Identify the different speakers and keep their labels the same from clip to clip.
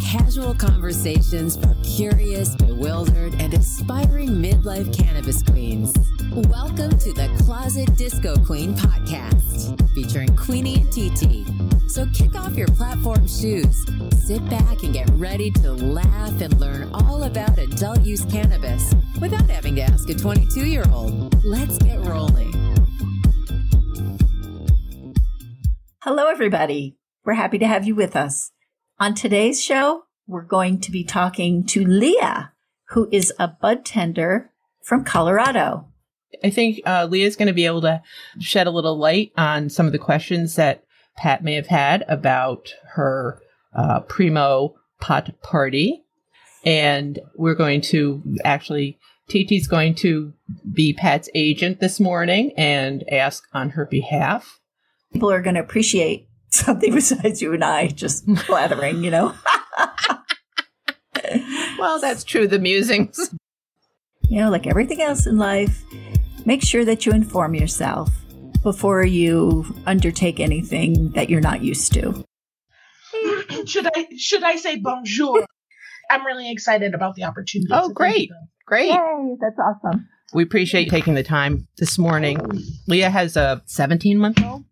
Speaker 1: casual conversations for curious, bewildered, and aspiring midlife cannabis queens. Welcome to the Closet Disco Queen podcast, featuring Queenie and TT. So kick off your platform shoes, sit back, and get ready to laugh and learn all about adult use cannabis without having to ask a 22 year old. Let's get rolling.
Speaker 2: Hello, everybody. We're happy to have you with us. On today's show, we're going to be talking to Leah, who is a bud tender from Colorado.
Speaker 3: I think uh, is going to be able to shed a little light on some of the questions that Pat may have had about her uh, primo pot party. And we're going to actually, TT's going to be Pat's agent this morning and ask on her behalf.
Speaker 2: People are going to appreciate something besides you and I just blathering, you know?
Speaker 3: well, that's true, the musings.
Speaker 2: You know, like everything else in life, make sure that you inform yourself before you undertake anything that you're not used to.
Speaker 4: should I should I say bonjour? I'm really excited about the opportunity.
Speaker 3: Oh, great. Great.
Speaker 2: Yay, that's awesome.
Speaker 3: We appreciate you taking the time this morning. Leah has a 17 month old.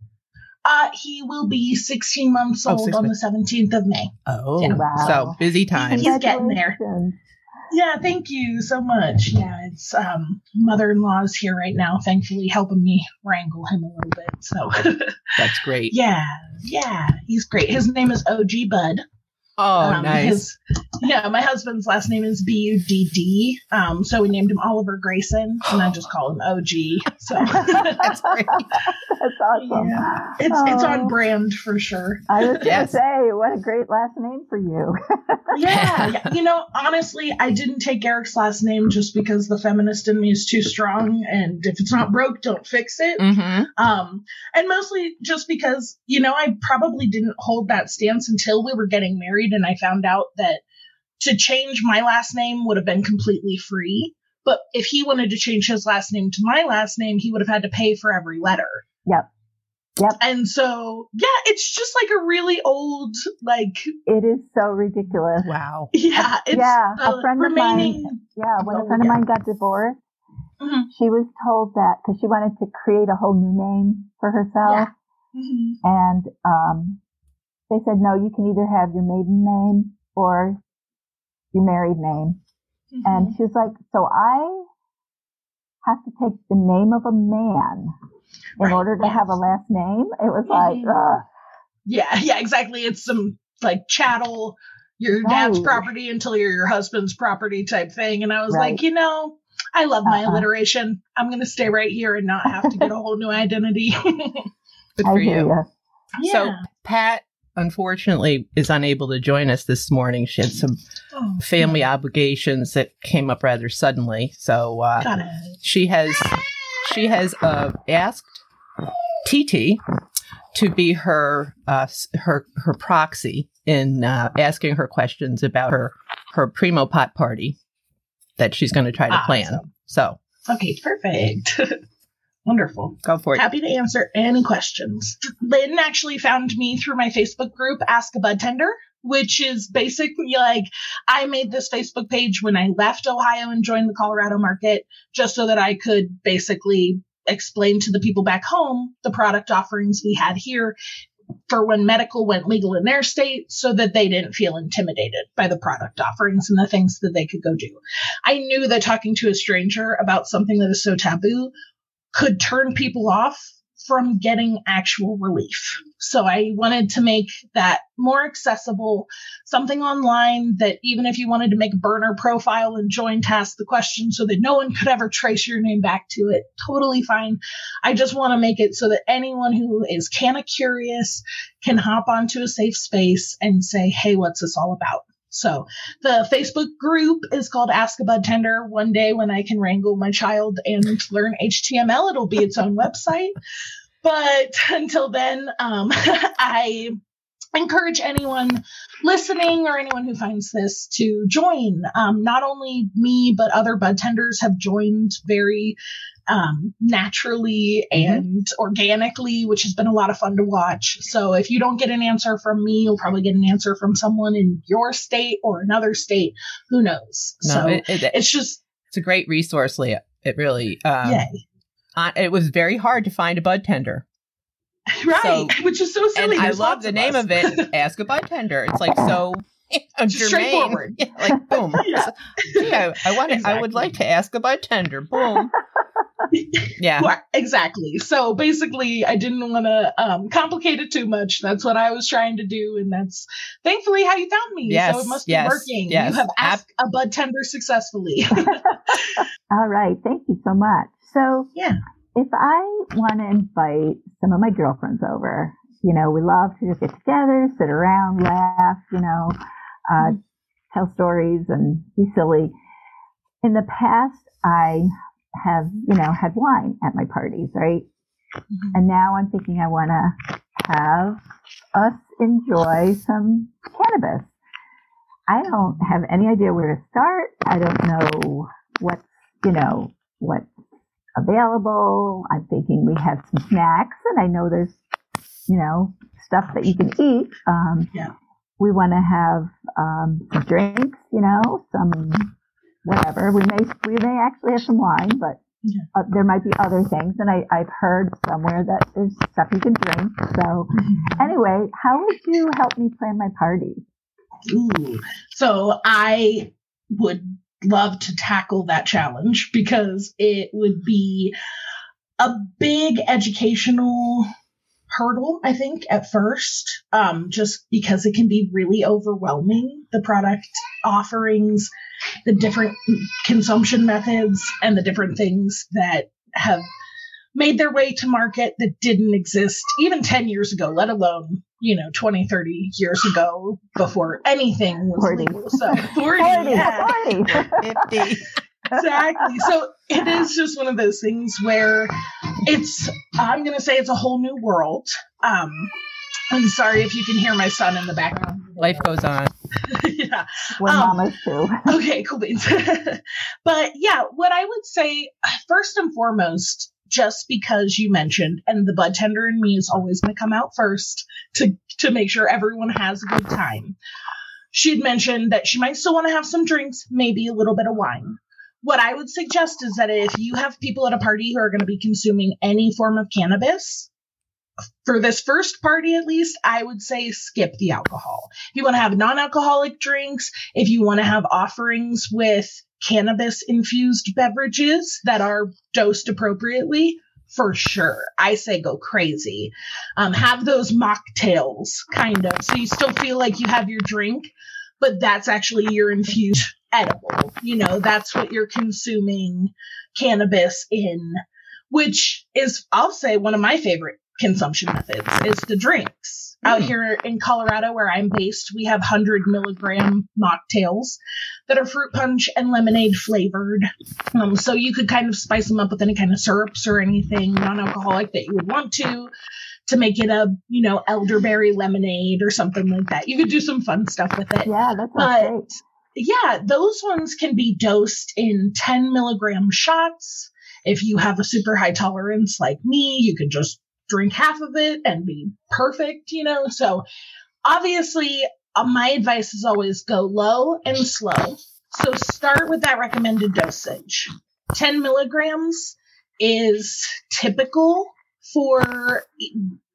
Speaker 4: Uh, he will be 16 months
Speaker 3: Oh,
Speaker 4: old on
Speaker 3: months.
Speaker 4: the 17th of May.
Speaker 3: Oh,
Speaker 4: Yeah.
Speaker 2: Wow.
Speaker 3: so busy time.
Speaker 4: He's getting there. Yeah, thank you so much. Yeah, it's um mother-in-law's here right now, thankfully helping me wrangle him a little bit. So
Speaker 3: That's great.
Speaker 4: yeah, yeah, he's great. His name is OG Bud.
Speaker 3: Oh,
Speaker 4: Um,
Speaker 3: nice.
Speaker 4: his- yeah, my husband's last name is B U D D. Um, so we named him Oliver Grayson, and I just call him OG. So
Speaker 3: That's great.
Speaker 5: That's awesome.
Speaker 4: Yeah. it's it's
Speaker 5: Oh.
Speaker 4: on brand for sure.
Speaker 5: I was going to
Speaker 3: Yes.
Speaker 5: say, what a great last name for you.
Speaker 4: Yeah, yeah, you know, honestly, I didn't take Eric's last name just because the feminist in me is too strong, and if it's not broke, don't fix it.
Speaker 3: hmm
Speaker 4: Um, and mostly just because, you know, I probably didn't hold that stance until we were getting married and I found out that to change my last name would have been completely free. But if he wanted to change his last name to my last name, he would have had to pay for every letter.
Speaker 5: Yep. Yep.
Speaker 4: And so, yeah, it's just like a really old, like,
Speaker 5: It is so ridiculous.
Speaker 3: Wow.
Speaker 4: yeah, it's
Speaker 5: Yeah, a
Speaker 4: the
Speaker 5: friend of mine- Yeah, when
Speaker 4: Oh,
Speaker 5: a friend
Speaker 4: yeah.
Speaker 5: of mine got divorced,
Speaker 4: Mhm,
Speaker 5: she was told that because she wanted to create a whole new name for herself.
Speaker 4: mhm.
Speaker 5: And um, they said, no, you can either have your maiden name or your married name.
Speaker 4: Mhm.
Speaker 5: And she was like, so I have to take the name of a man in
Speaker 4: Right,
Speaker 5: order to
Speaker 4: yes.
Speaker 5: have a last name. It was like,
Speaker 4: Mhm.
Speaker 5: ugh.
Speaker 4: Yeah, yeah, exactly. It's some like chattel, your dad's property until you're your husband's property type thing. And I was
Speaker 5: Right.
Speaker 4: like, you know, I love my
Speaker 5: Uh-uh.
Speaker 4: alliteration. I'm going to stay right here and not have to get a whole new identity.
Speaker 3: Good for
Speaker 5: hear
Speaker 3: you.
Speaker 4: yeah.
Speaker 3: So Pat, unfortunately, is unable to join us this morning. She had some
Speaker 4: Oh,
Speaker 3: family obligations that came up rather suddenly. So uh, she has she has uh, asked TT to be her uh, her her proxy in uh, asking her questions about her her primo pot party that she's going to try to plan. So
Speaker 4: Okay, perfect. Wonderful.
Speaker 3: go for it.
Speaker 4: Happy to answer any questions. Lynn actually found me through my Facebook group, Ask a Bud Tender, which is basically like I made this Facebook page when I left Ohio and joined the Colorado market just so that I could basically explain to the people back home the product offerings we had here for when medical went legal in their state so that they didn't feel intimidated by the product offerings and the things that they could go do. I knew that talking to a stranger about something that is so taboo could turn people off from getting actual relief. So I wanted to make that more accessible, something online that even if you wanted to make a burner profile and join to ask the question so that no one could ever trace your name back to it, totally fine. I just want to make it so that anyone who is kind of curious can hop onto a safe space and say, hey, what's this all about? So the Facebook group is called Ask a Bud Tender. One day when I can wrangle my child and learn HTML, it'll be its own website. But until then, um, I encourage anyone listening or anyone who finds this to join. Um, not only me, but other bud tenders have joined very um, naturally
Speaker 2: Mm-hmm.
Speaker 4: and organically, which has been a lot of fun to watch. So if you don't get an answer from me, you'll probably get an answer from someone in your state or another state. Who knows?
Speaker 3: No,
Speaker 4: so
Speaker 3: it, it-
Speaker 4: it's just
Speaker 3: it's a great resource, Leah. It really. Um,
Speaker 4: yay.
Speaker 3: uh, it was very hard to find a bud tender,
Speaker 4: right,
Speaker 3: so-
Speaker 4: which is so
Speaker 3: and
Speaker 4: silly.
Speaker 3: I love the
Speaker 4: of
Speaker 3: name
Speaker 4: us.
Speaker 3: of it. Ask a bud tender. It's like so germane.
Speaker 4: Straightforward.
Speaker 3: Yeah, like boom.
Speaker 4: Yeah.
Speaker 3: yeah, I want. to I would like to ask a bud tender. Boom. Yeah.
Speaker 4: Well, exactly. So basically, I didn't want to um, complicate it too much. That's what I was trying to do, and that's thankfully how you found me.
Speaker 3: Yes,
Speaker 4: so it must
Speaker 3: yes,
Speaker 4: be working.
Speaker 3: yes.
Speaker 4: You have asked a bud tender successfully.
Speaker 5: All right. Thank you so much. So,
Speaker 4: Yeah.
Speaker 5: if I want to invite some of my girlfriends over, you know, we love to just get together, sit around, laugh, you know, uh, tell stories and be silly. In the past, I have, you know, had wine at my parties, right? And now I'm thinking I want to have us enjoy some cannabis. I don't have any idea where to start. I don't know what's, you know, what's available. I'm thinking we have some snacks and I know there's, you know, stuff that you can eat. Um,
Speaker 4: Yeah.
Speaker 5: We want to have um, some drinks, you know, some whatever. We may we may actually have some wine, but uh, there might be other things. And I, I've heard somewhere that there's stuff you can drink. So anyway, how would you help me plan my party?
Speaker 4: Ooh. So I would love to tackle that challenge because it would be a big educational hurdle, I think, at first, um, just because it can be really overwhelming. The product offerings, the different consumption methods, and the different things that have made their way to market that didn't exist even 10 years ago, let alone, you know, 20, 30 years ago before anything was
Speaker 5: 40.
Speaker 4: legal. So 40,
Speaker 5: Party,
Speaker 4: yeah
Speaker 5: party.
Speaker 3: Fifty.
Speaker 4: exactly. So it is just one of those things where it's, I'm going to say it's a whole new world. Um, I'm sorry if you can hear my son in the background.
Speaker 3: Life goes on.
Speaker 4: yeah.
Speaker 5: We're
Speaker 4: Um,
Speaker 5: mamas too.
Speaker 4: Okay, cool beans. but yeah, what I would say first and foremost, just because you mentioned, and the bud tender in me is always going to come out first to to make sure everyone has a good time. She'd mentioned that she might still want to have some drinks, maybe a little bit of wine. What I would suggest is that if you have people at a party who are going to be consuming any form of cannabis, for this first party at least, I would say skip the alcohol. If you want to have non alcoholic drinks, if you want to have offerings with cannabis infused beverages that are dosed appropriately, for sure. I say go crazy. Um, have those mocktails, kind of. So you still feel like you have your drink, but that's actually your infused edible. You know, that's what you're consuming cannabis in, which is, I'll say, one of my favorite consumption methods is the drinks. Out here in Colorado, where I'm based, we have 100 milligram mocktails that are fruit punch and lemonade flavored. Um, so you could kind of spice them up with any kind of syrups or anything non-alcoholic that you would want to, to make it a, you know, elderberry lemonade or something like that. You could do some fun stuff with it.
Speaker 5: Yeah, that's
Speaker 4: But
Speaker 5: great.
Speaker 4: yeah, those ones can be dosed in 10 milligram shots. If you have a super high tolerance like me, you could just drink half of it and be perfect, you know? So obviously, uh, my advice is always go low and slow. So start with that recommended dosage. 10 milligrams is typical for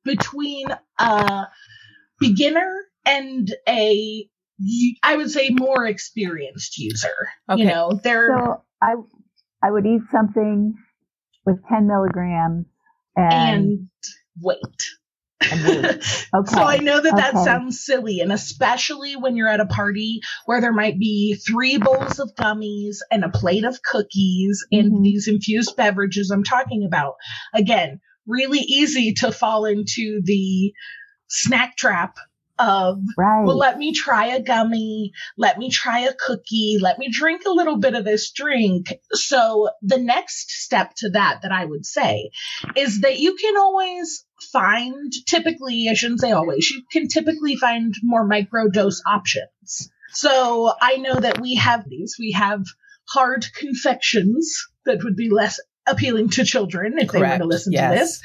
Speaker 4: between a beginner and a I would say more experienced user.
Speaker 3: Okay.
Speaker 4: You know, they're
Speaker 5: So I I would eat something with 10 milligrams and,
Speaker 4: and wait.
Speaker 5: Okay.
Speaker 4: So I know that that sounds silly, and especially when you're at a party where there might be three bowls of gummies and a plate of cookies and
Speaker 5: Mhm.
Speaker 4: these infused beverages I'm talking about. Again, really easy to fall into the snack trap of
Speaker 5: right.
Speaker 4: well, let me try a gummy, let me try a cookie, let me drink a little bit of this drink. So, the next step to that, that I would say, is that you can always find, typically, I shouldn't say always, you can typically find more micro dose options. So, I know that we have these, we have hard confections that would be less appealing to children if they were to listen
Speaker 3: yes.
Speaker 4: to this.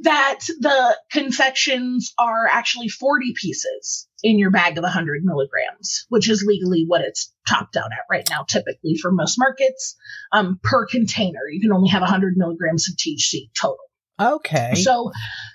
Speaker 4: That the confections are actually 40 pieces in your bag of 100 milligrams, which is legally what it's topped out at right now, typically for most markets. Um, per container, you can only have 100 milligrams of THC total.
Speaker 3: Okay.
Speaker 4: So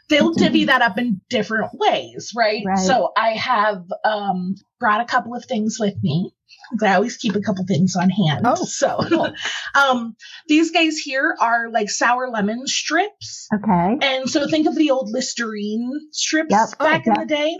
Speaker 4: they'll divvy that up in different ways, right?
Speaker 5: Right.
Speaker 4: So I have um, brought a couple of things with me. I always keep a couple things on hand.
Speaker 3: Oh,
Speaker 4: so
Speaker 3: cool.
Speaker 4: um, these guys here are like sour lemon strips.
Speaker 5: Okay.
Speaker 4: And so think of the old Listerine strips
Speaker 5: Yep.
Speaker 4: back
Speaker 5: Oh,
Speaker 4: in
Speaker 5: yep.
Speaker 4: the day.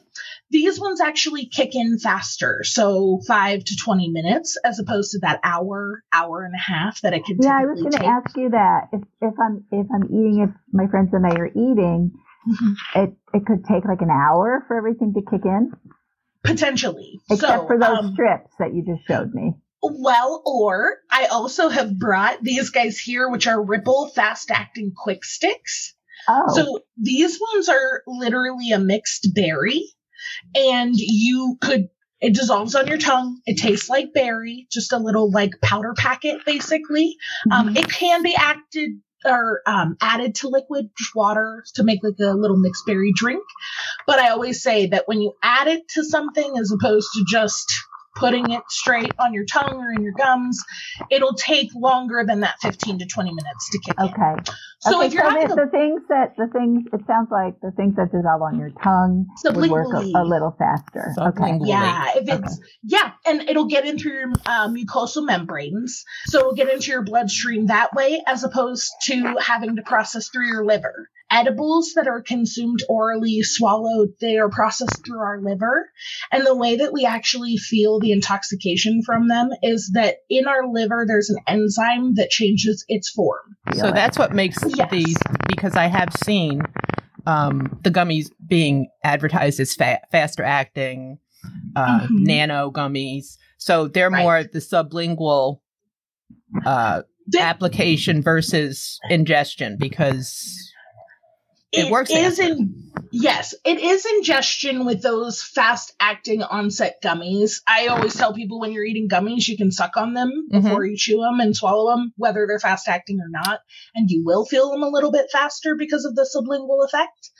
Speaker 4: These ones actually kick in faster. So five to 20 minutes as opposed to that hour, hour and a half that it can
Speaker 5: Yeah, I was going to ask you that if if I'm if I'm eating, if my friends and I are eating,
Speaker 4: Mhm.
Speaker 5: it it could take like an hour for everything to kick in,
Speaker 4: Potentially.
Speaker 5: except
Speaker 4: so,
Speaker 5: for those
Speaker 4: um,
Speaker 5: strips that you just showed me.
Speaker 4: Well, or I also have brought these guys here, which are Ripple fast acting quick sticks.
Speaker 5: Oh,
Speaker 4: So these ones are literally a mixed berry, and you could. It dissolves on your tongue. It tastes like berry, just a little like powder packet, basically. Um,
Speaker 5: mhm.
Speaker 4: it can be acted or um, added to liquid water to make like a little mixed berry drink. But I always say that when you add it to something, as opposed to just putting it straight on your tongue or in your gums, it'll take longer than that 15 to 20 minutes to kick in.
Speaker 5: okay.
Speaker 4: So
Speaker 5: okay,
Speaker 4: if you're
Speaker 5: so
Speaker 4: having
Speaker 5: the,
Speaker 4: a
Speaker 5: the things that the things it sounds like the things that dissolve on your tongue would work a, a little faster. Okay.
Speaker 4: Yeah, if
Speaker 5: Okay.
Speaker 4: it's yeah, and it'll get into your uh, mucosal membranes, so it'll get into your bloodstream that way, as opposed to having to process through your liver. Edibles that are consumed orally, swallowed, they are processed through our liver, and the way that we actually feel the intoxication from them is that in our liver there's an enzyme that changes its form.
Speaker 3: So that's what makes
Speaker 4: Yes.
Speaker 3: these because I have seen um, the gummies being advertised as fa- faster acting uh,
Speaker 4: Mhm.
Speaker 3: nano gummies. So they're
Speaker 4: Right.
Speaker 3: more the sublingual uh,
Speaker 4: The-
Speaker 3: application versus ingestion because It works
Speaker 4: is in yes, it is ingestion with those fast acting onset gummies. I always tell people when you're eating gummies, you can suck on them
Speaker 3: Mhm.
Speaker 4: before you chew them and swallow them, whether they're fast acting or not, and you will feel them a little bit faster because of the sublingual effect.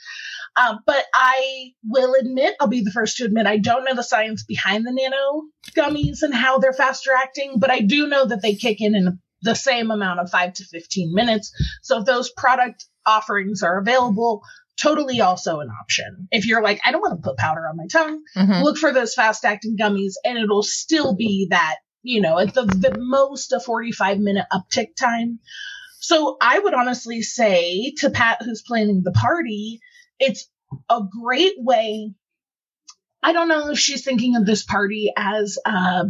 Speaker 4: Um, but I will admit, I'll be the first to admit, I don't know the science behind the nano gummies and how they're faster acting, but I do know that they kick in in the same amount of five to 15 minutes. So if those product offerings are available, totally also an option. If you're like, I don't want to put powder on my tongue,
Speaker 3: Mhm.
Speaker 4: look for those fast acting gummies and it'll still be that, you know, at the, the most a 45 minute uptick time. So I would honestly say to Pat, who's planning the party, it's a great way. I don't know if she's thinking of this party as uh,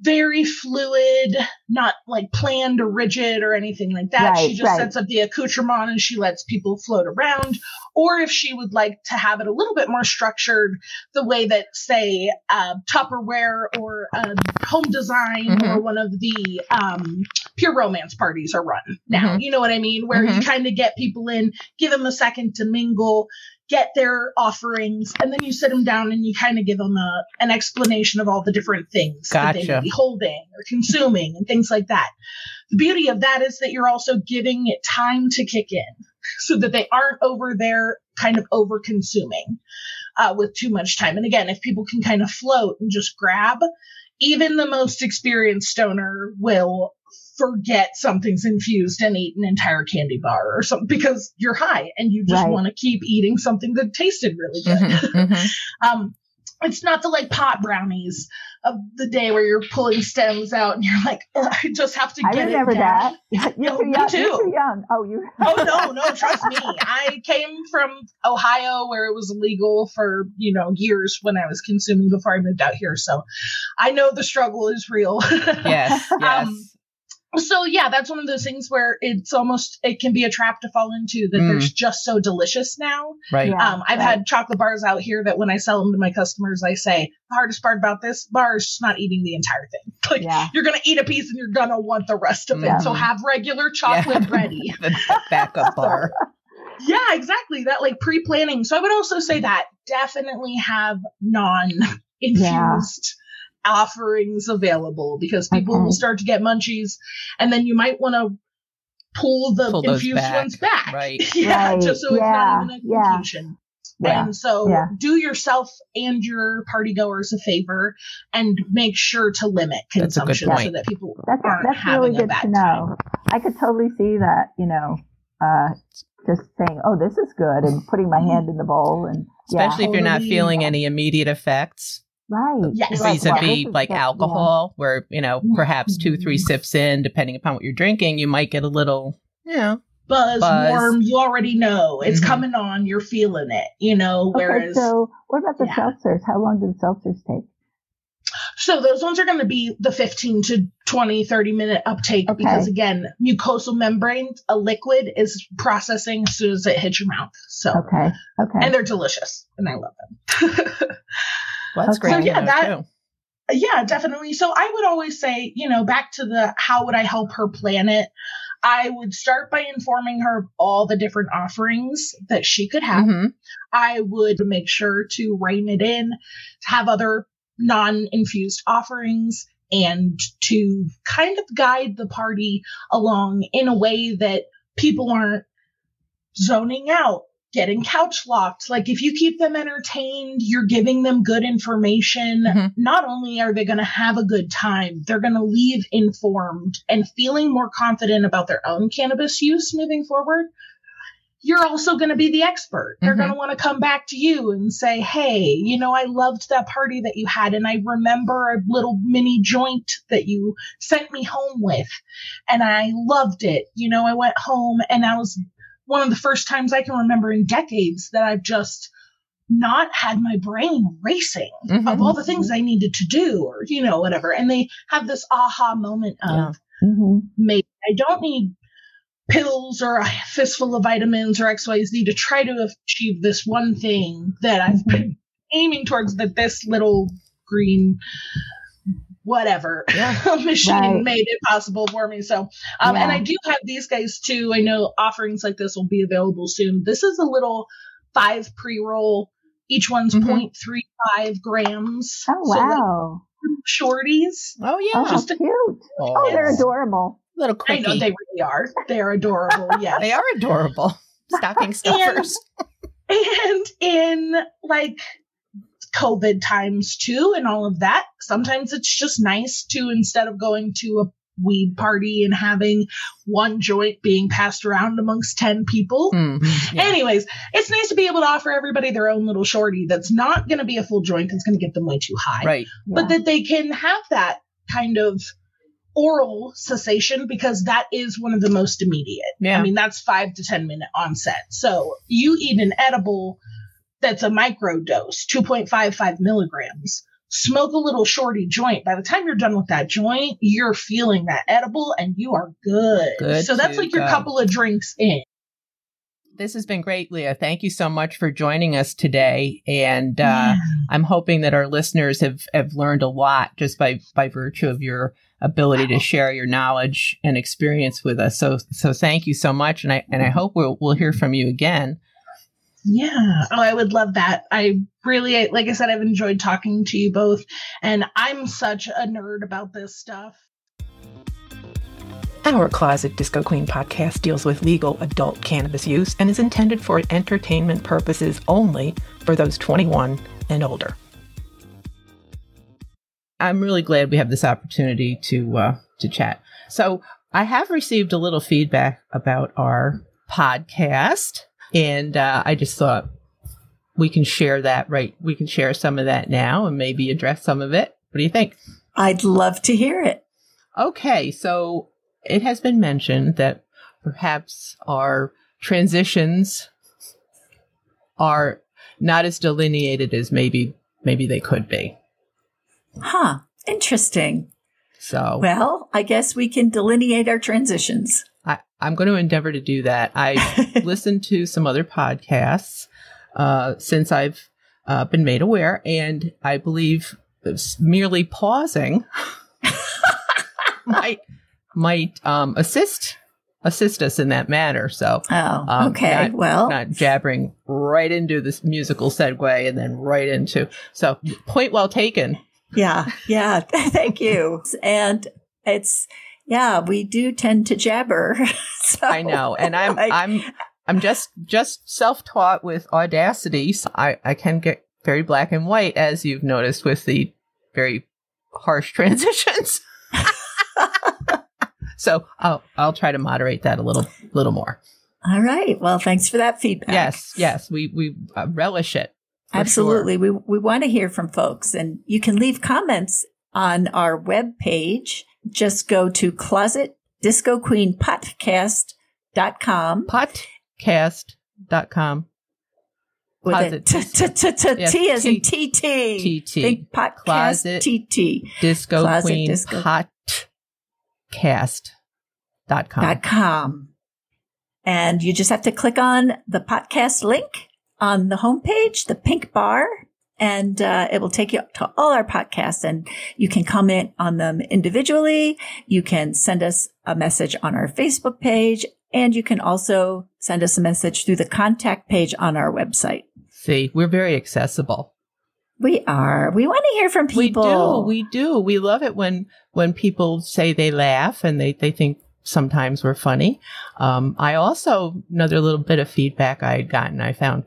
Speaker 4: very fluid, not like planned or rigid or anything like that. she just
Speaker 5: right.
Speaker 4: sets up the accoutrement and she lets people float around. Or if she would like to have it a little bit more structured, the way that, say, uh, Tupperware or uh, Home Design
Speaker 3: Mhm.
Speaker 4: or one of the um, pure romance parties are run now.
Speaker 3: Mhm.
Speaker 4: You know what I mean? Where you
Speaker 3: Mhm.
Speaker 4: kind of get people in, give them a second to mingle, get their offerings, and then you sit them down and you kind of give them a, an explanation of all the different things that they may be holding or consuming and things like that. The beauty of that is that you're also giving it time to kick in so that they aren't over there kind of over consuming uh, with too much time. And again, if people can kind of float and just grab, even the most experienced stoner will forget something's infused and eat an entire candy bar or something because you're high and you just
Speaker 5: Right.
Speaker 4: want to keep eating something that tasted really good.
Speaker 3: Mhm, mhm.
Speaker 4: Um, it's not the like pot brownies of the day where you're pulling stems out and you're like, I just have to
Speaker 5: I
Speaker 4: get
Speaker 5: remember
Speaker 4: it down.
Speaker 5: that. You're
Speaker 4: No,
Speaker 5: too young.
Speaker 4: too.
Speaker 5: You're too young. Oh, you.
Speaker 4: oh no, no, trust me. I came from Ohio where it was illegal for, you know, years when I was consuming before I moved out here. So I know the struggle is real.
Speaker 3: yes, yes.
Speaker 4: Um, so yeah, that's one of those things where it's almost it can be a trap to fall into that
Speaker 3: Mm.
Speaker 4: they're just so delicious now.
Speaker 3: right.
Speaker 5: Yeah.
Speaker 4: Um, I've
Speaker 5: right.
Speaker 4: had chocolate bars out here that when I sell them to my customers, I say the hardest part about this bar is just not eating the entire thing. Like
Speaker 5: Yeah.
Speaker 4: you're gonna eat a piece and you're gonna want the rest of it.
Speaker 3: Yeah.
Speaker 4: So have regular chocolate
Speaker 3: Yeah.
Speaker 4: ready.
Speaker 3: the backup bar.
Speaker 4: Yeah, exactly. That like pre-planning. So I would also say that definitely have non-infused offerings available because people
Speaker 5: Okay.
Speaker 4: will start to get munchies and then you might want to pull the
Speaker 3: Pull
Speaker 4: infused
Speaker 3: back.
Speaker 4: ones back.
Speaker 3: Right.
Speaker 4: yeah,
Speaker 5: Right.
Speaker 4: just so it's not even a
Speaker 5: Yeah.
Speaker 4: confusion.
Speaker 5: Yeah.
Speaker 4: And so
Speaker 5: Yeah.
Speaker 4: do yourself and your party goers a favor and make sure to limit
Speaker 3: That's a good
Speaker 4: consumption so that people
Speaker 5: That's
Speaker 4: aren't
Speaker 5: that's
Speaker 4: having
Speaker 5: really
Speaker 4: a
Speaker 5: good
Speaker 4: bad
Speaker 5: to
Speaker 4: time.
Speaker 5: know. I could totally see that, you know, uh, just saying, "Oh, this is good," and putting my hand in the bowl, and
Speaker 3: Especially
Speaker 5: yeah,
Speaker 3: if you're not feeling any immediate effects
Speaker 5: right.
Speaker 4: Yes.
Speaker 5: Like, wow,
Speaker 3: vis-a-vis
Speaker 5: this
Speaker 3: like
Speaker 5: good, yeah.
Speaker 3: alcohol, where you know perhaps two, three sips in, depending upon what you're drinking, you might get a little, you know,
Speaker 4: Buzz,
Speaker 3: Buzz.
Speaker 4: warm, you already know. It's
Speaker 3: Mhm.
Speaker 4: coming on, you're feeling it, you know,
Speaker 5: Okay,
Speaker 4: whereas
Speaker 5: so what about the
Speaker 4: Yeah.
Speaker 5: seltzers? How long do the seltzers take?
Speaker 4: So those ones are going to be the 15 to 20, 30 minute uptake
Speaker 5: Okay.
Speaker 4: because again, mucosal membrane, a liquid is processing as soon as it hits your mouth. So,
Speaker 5: Okay, okay.
Speaker 4: and they're delicious and I love them.
Speaker 3: well, that's great.
Speaker 4: So, yeah, that-
Speaker 3: too.
Speaker 4: yeah, definitely. So I would always say, you know, back to the how would I help her plan it? I would start by informing her of all the different offerings that she could have.
Speaker 3: Mhm.
Speaker 4: I would make sure to rein it in, have other non infused offerings, and to kind of guide the party along in a way that people aren't zoning out, getting couch locked. Like if you keep them entertained, you're giving them good information.
Speaker 3: Mhm.
Speaker 4: Not only are they going to have a good time, they're going to leave informed and feeling more confident about their own cannabis use moving forward. You're also going to be the expert. They're
Speaker 3: Mhm.
Speaker 4: going to want to come back to you and say, Hey, you know, I loved that party that you had. And I remember a little mini joint that you sent me home with. And I loved it. You know, I went home and I was one of the first times I can remember in decades that I've just not had my brain racing
Speaker 3: Mhm.
Speaker 4: of all the things I needed to do or, you know, whatever. And they have this aha moment of
Speaker 3: Yeah.
Speaker 5: hmm
Speaker 4: maybe I don't need pills or a fistful of vitamins or XYZ to try to achieve this one thing that I've been aiming towards that this little green whatever
Speaker 3: Yeah.
Speaker 4: machine
Speaker 5: Right.
Speaker 4: made it possible for me. So um and I do have these guys too. I know offerings like this will be available soon. This is a little five pre-roll. Each one's
Speaker 3: Mhm.
Speaker 4: 0.35 grams.
Speaker 5: Oh
Speaker 4: So like
Speaker 5: wow!
Speaker 4: shorties.
Speaker 3: Oh yeah,
Speaker 5: oh,
Speaker 4: just a-
Speaker 5: cute!
Speaker 3: oh,
Speaker 5: Oh, they're adorable.
Speaker 3: little
Speaker 4: I know they really are. They're adorable. Yes.
Speaker 3: They are adorable. Stocking stuffers.
Speaker 4: and in like COVID times too, and all of that, sometimes it's just nice to instead of going to a weed party and having one joint being passed around amongst 10 people.
Speaker 3: Mhm. Yeah.
Speaker 4: Anyways, it's nice to be able to offer everybody their own little shorty that's not going to be a full joint, it's going to get them way too high
Speaker 3: Right.
Speaker 4: but
Speaker 5: Yeah.
Speaker 4: that they can have that kind of oral cessation because that is one of the most immediate.
Speaker 3: Yeah.
Speaker 4: I mean, that's five to 10 minute onset. So you eat an edible that's a micro dose, 2.55 milligrams. Smoke a little shorty joint. By the time you're done with that joint, you're feeling that edible and you are good.
Speaker 3: Good
Speaker 4: so that's like your
Speaker 3: go.
Speaker 4: couple of drinks in.
Speaker 3: This has been great, Leah. Thank you so much for joining us today. And uh, I'm hoping that our listeners have, have learned a lot just by, by virtue of your ability to share your knowledge and experience with us. So so thank you so much. And I and I hope we'll we'll hear from you again.
Speaker 4: Yeah. Oh, I would love that. I really, like I said, I've enjoyed talking to you both, and I'm such a nerd about this stuff.
Speaker 6: Our Closet Disco Queen Pot-Cast deals with legal adult cannabis use and is intended for entertainment purposes only for those 21 and older.
Speaker 3: I'm really glad we have this opportunity to uh, to chat. So I have received a little feedback about our podcast, and uh, I just thought we can share that. Right, we can share some of that now and maybe address some of it. What do you think?
Speaker 2: I'd love to hear it.
Speaker 3: Okay, so it has been mentioned that perhaps our transitions are not as delineated as maybe maybe they could be.
Speaker 2: Huh. Interesting.
Speaker 3: So
Speaker 2: Well, I guess we can delineate our transitions.
Speaker 3: I'm going to endeavor to do that. I listened to some other podcasts uh, since I've uh, been made aware, and I believe merely pausing might might um, assist assist us in that manner. So
Speaker 2: Oh,
Speaker 3: Um,
Speaker 2: okay.
Speaker 3: not-
Speaker 2: well,
Speaker 3: not jabbering right into this musical segue and then right into. So point well taken.
Speaker 2: yeah, yeah. Thank you. And it's Yeah, we do tend to jabber. so,
Speaker 3: I know, and I'm
Speaker 2: like,
Speaker 3: I'm I'm just just self taught with audacity. So I I can get very black and white, as you've noticed with the very harsh transitions. so I'll I'll try to moderate that a little little more.
Speaker 2: All right. Well, thanks for that feedback.
Speaker 3: Yes, yes, we we uh, relish it.
Speaker 2: Absolutely.
Speaker 3: sure.
Speaker 2: We, we want to hear from folks and you can leave comments on our web page. Just go to closet disco queen podcast.com
Speaker 3: Podcast.com.
Speaker 2: with a
Speaker 3: Closet
Speaker 2: t- t- t- t-
Speaker 3: Yes,
Speaker 2: T as in
Speaker 3: T-
Speaker 2: TT.
Speaker 3: TT.
Speaker 2: Think podcast
Speaker 3: Closet
Speaker 2: TT
Speaker 3: Disco
Speaker 2: Closet
Speaker 3: Queen
Speaker 2: Disco.
Speaker 3: Podcast.com.
Speaker 2: dot com. And you just have to click on the podcast link on the homepage, the pink bar, and uh, it will take you to all our podcasts. And you can comment on them individually. You can send us a message on our Facebook page, and you can also send us a message through the contact page on our website.
Speaker 3: See, we're very accessible.
Speaker 2: We are. We want to hear from people.
Speaker 3: We do. We do. We love it when when people say they laugh and they they think sometimes we're funny. Um, I also another little bit of feedback I had gotten. I found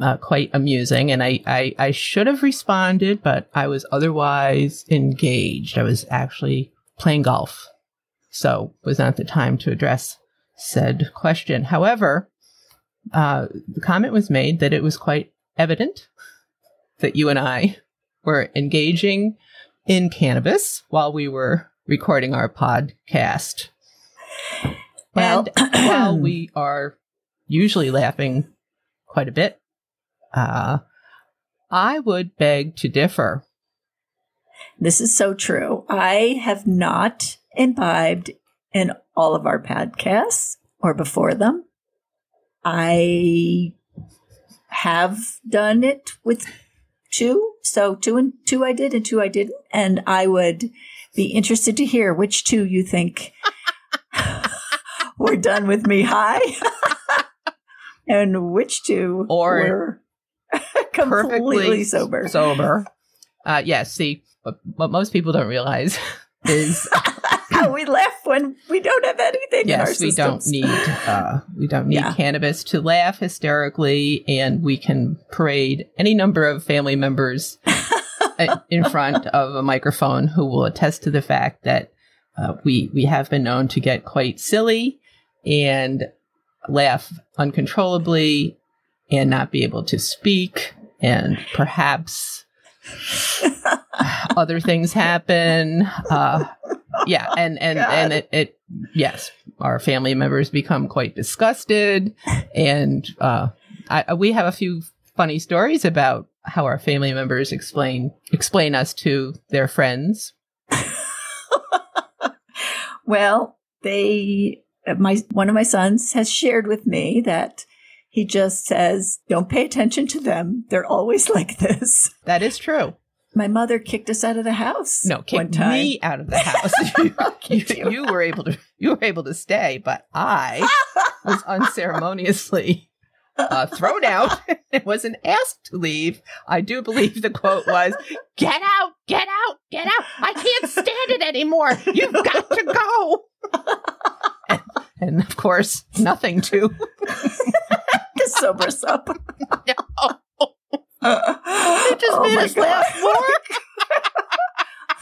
Speaker 3: uh, quite amusing, and I, I I should have responded, but I was otherwise engaged. I was actually playing golf, so was not the time to address said question. However, uh, the comment was made that it was quite evident that you and I were engaging in cannabis while we were recording our podcast.
Speaker 2: Well-
Speaker 3: and while we are usually laughing quite a bit, uh, I would beg to differ.
Speaker 2: This is so true. I have not imbibed in all of our podcasts or before them. I have done it with two. So two and two I did and two I didn't. And I would be interested to hear which two you think were done with me high and which two
Speaker 3: Or
Speaker 2: were completely
Speaker 3: Perfectly
Speaker 2: sober.
Speaker 3: Sober. Uh, yes. see, what, what most people don't realize is how
Speaker 2: we laugh when we don't have anything in our
Speaker 3: yes, we don't need uh, we don't need
Speaker 2: Yeah.
Speaker 3: cannabis to laugh hysterically, and we can parade any number of family members uh, in front of a microphone who will attest to the fact that uh, we we have been known to get quite silly and laugh uncontrollably and not be able to speak and perhaps other things happen. Uh yeah and and and it, it yes our family members become quite disgusted. And uh I, we have a few funny stories about how our family members explain explain us to their friends.
Speaker 2: Well, they, my, one of my sons has shared with me that he just says, don't pay attention to them. They're always like this.
Speaker 3: that is true
Speaker 2: My mother kicked us out of the house.
Speaker 3: no
Speaker 2: one
Speaker 3: kick
Speaker 2: time.
Speaker 3: me out of the house you, you, you were able to you were able to stay but i was unceremoniously uh, thrown out and wasn't asked to leave. I do believe the quote was, Get out, get out, get out. I can't stand it anymore. You've got to go. and, and of course, nothing to.
Speaker 2: Sober up.
Speaker 3: It
Speaker 2: it
Speaker 3: just made us laugh more.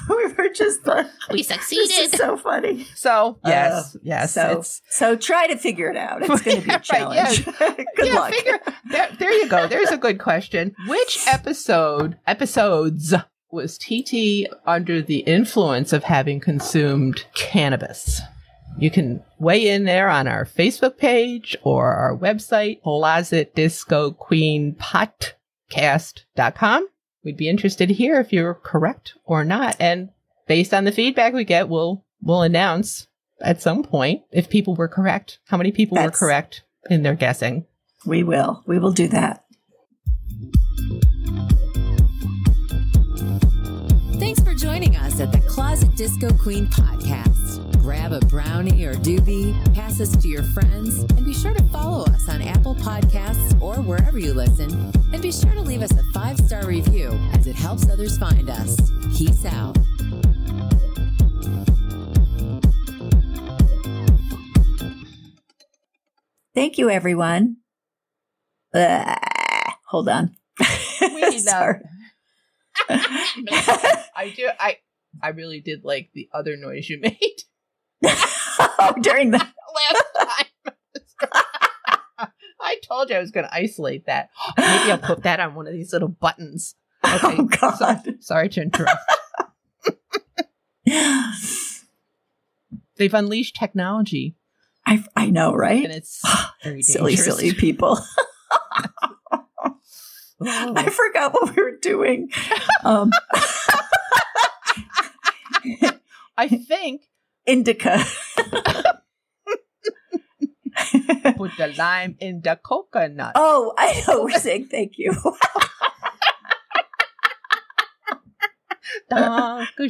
Speaker 2: we were just, uh,
Speaker 3: We succeeded.
Speaker 2: this is so funny.
Speaker 3: So, yes,
Speaker 2: Uh,
Speaker 3: yes.
Speaker 2: So,
Speaker 3: it's,
Speaker 2: so try to figure it out. It's going to be a
Speaker 3: Right, yeah.
Speaker 2: challenge. Good
Speaker 3: yeah,
Speaker 2: luck.
Speaker 3: figure, there, there you go. There's a good question. Which episode, episodes, was TT under the influence of having consumed cannabis? You can weigh in there on our Facebook page or our website, Closet Disco Queen We'd be interested to hear if you're correct or not. And based on the feedback we get, we'll we'll announce at some point if people were correct. How many people
Speaker 2: That's-
Speaker 3: were correct in their guessing?
Speaker 2: We will. We will do that.
Speaker 1: Thanks for joining us at the Closet Disco Queen podcast grab a brownie or doobie, pass us to your friends, and be sure to follow us on Apple Podcasts or wherever you listen. And be sure to leave us a five star review as it helps others find us. Peace out.
Speaker 2: Thank you, everyone. Uh, hold on. Sorry.
Speaker 3: I do. I I really did like the other noise you made
Speaker 2: oh, during the
Speaker 3: last time. I told you I was going to isolate that. Maybe I'll put that on one of these little buttons. Okay.
Speaker 2: oh god,
Speaker 3: So- sorry to interrupt. They've unleashed technology,
Speaker 2: I I know, right?
Speaker 3: and it's very
Speaker 2: Silly, silly people.
Speaker 3: Oh.
Speaker 2: I forgot what we were doing. Um,
Speaker 3: I think
Speaker 2: indica.
Speaker 3: put the lime in the coconut.
Speaker 2: oh, I know. We're saying thank you.
Speaker 3: Dark